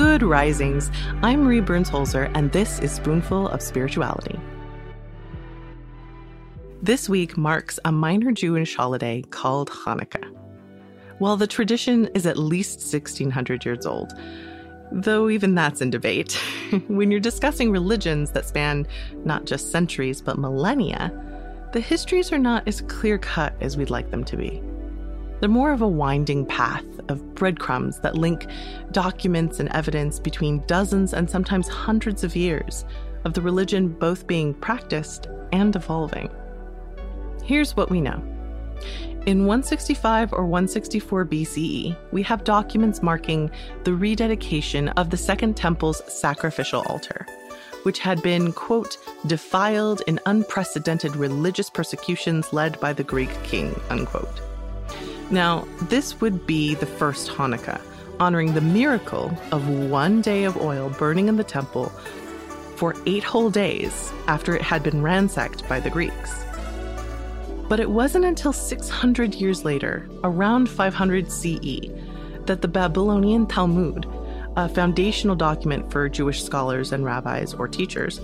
Good risings. I'm Marie Burns Holzer, and this is Spoonful of Spirituality. This week marks a minor Jewish holiday called Hanukkah. While the tradition is at least 1600 years old, though even that's in debate, when you're discussing religions that span not just centuries but millennia, the histories are not as clear cut as we'd like them to be. They're more of a winding path of breadcrumbs that link documents and evidence between dozens and sometimes hundreds of years of the religion both being practiced and evolving. Here's what we know. In 165 or 164 BCE, we have documents marking the rededication of the Second Temple's sacrificial altar, which had been, quote, defiled in unprecedented religious persecutions led by the Greek king, unquote. Now, this would be the first Hanukkah, honoring the miracle of one day of oil burning in the temple for eight whole days after it had been ransacked by the Greeks. But it wasn't until 600 years later, around 500 CE, that the Babylonian Talmud, a foundational document for Jewish scholars and rabbis or teachers,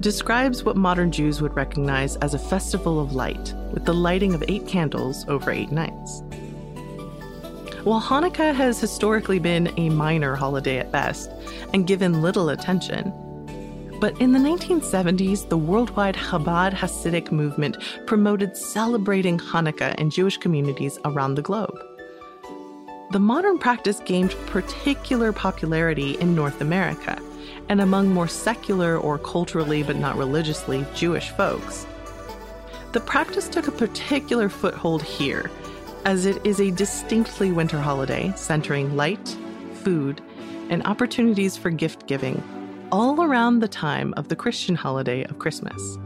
describes what modern Jews would recognize as a festival of light, with the lighting of eight candles over eight nights. While Hanukkah has historically been a minor holiday at best and given little attention, but in the 1970s, the worldwide Chabad Hasidic movement promoted celebrating Hanukkah in Jewish communities around the globe. The modern practice gained particular popularity in North America and among more secular or culturally but not religiously Jewish folks. The practice took a particular foothold here, as it is a distinctly winter holiday centering light, food, and opportunities for gift giving, all around the time of the Christian holiday of Christmas.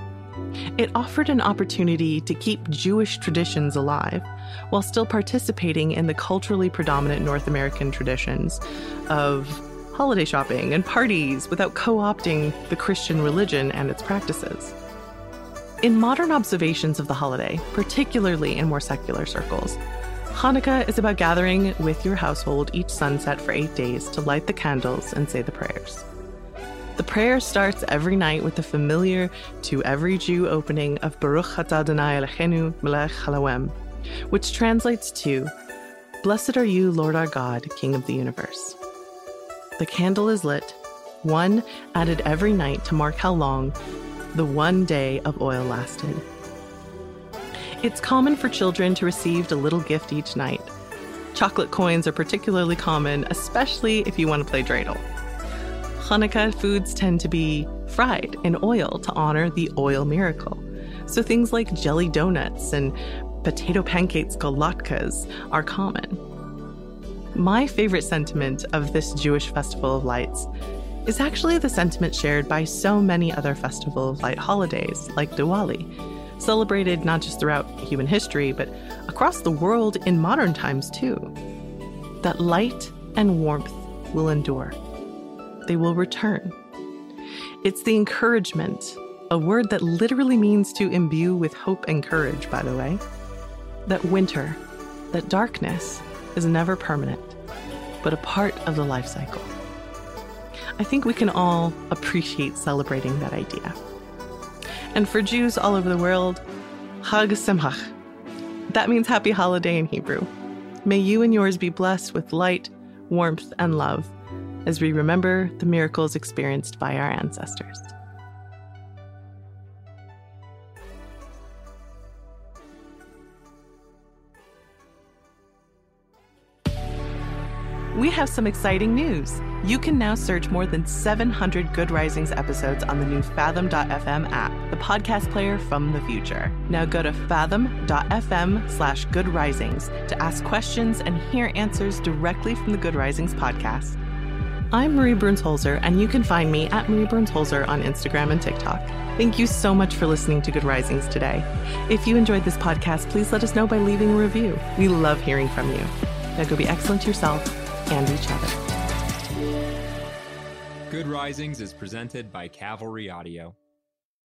It offered an opportunity to keep Jewish traditions alive while still participating in the culturally predominant North American traditions of holiday shopping and parties without co opting the Christian religion and its practices. In modern observations of the holiday, particularly in more secular circles, Hanukkah is about gathering with your household each sunset for eight days to light the candles and say the prayers. The prayer starts every night with the familiar to every Jew opening of Baruch Atah Adonai Eloheinu melech haolam, which translates to, Blessed are you, Lord our God, King of the universe. The candle is lit, one added every night to mark how long the one day of oil lasted. It's common for children to receive a little gift each night. Chocolate coins are particularly common, especially if you want to play dreidel. Hanukkah foods tend to be fried in oil to honor the oil miracle. So things like jelly donuts and potato pancakes called are common. My favorite sentiment of this Jewish festival of lights is actually the sentiment shared by so many other Festival of Light holidays, like Diwali, celebrated not just throughout human history, but across the world in modern times too. That light and warmth will endure, they will return. It's the encouragement, a word that literally means to imbue with hope and courage, by the way, that winter, that darkness is never permanent, but a part of the life cycle. I think we can all appreciate celebrating that idea. And for Jews all over the world, Chag Sameach. That means happy holiday in Hebrew. May you and yours be blessed with light, warmth, and love as we remember the miracles experienced by our ancestors. We have some exciting news. You can now search more than 700 Good Risings episodes on the new Fathom.fm app, the podcast player from the future. Now go to fathom.fm slash Good Risings to ask questions and hear answers directly from the Good Risings podcast. I'm Marie Burns Holzer, and you can find me at Marie Burns Holzer on Instagram and TikTok. Thank you so much for listening to Good Risings today. If you enjoyed this podcast, please let us know by leaving a review. We love hearing from you. Now go be excellent to yourself and each other. Good Risings is presented by Cavalry Audio.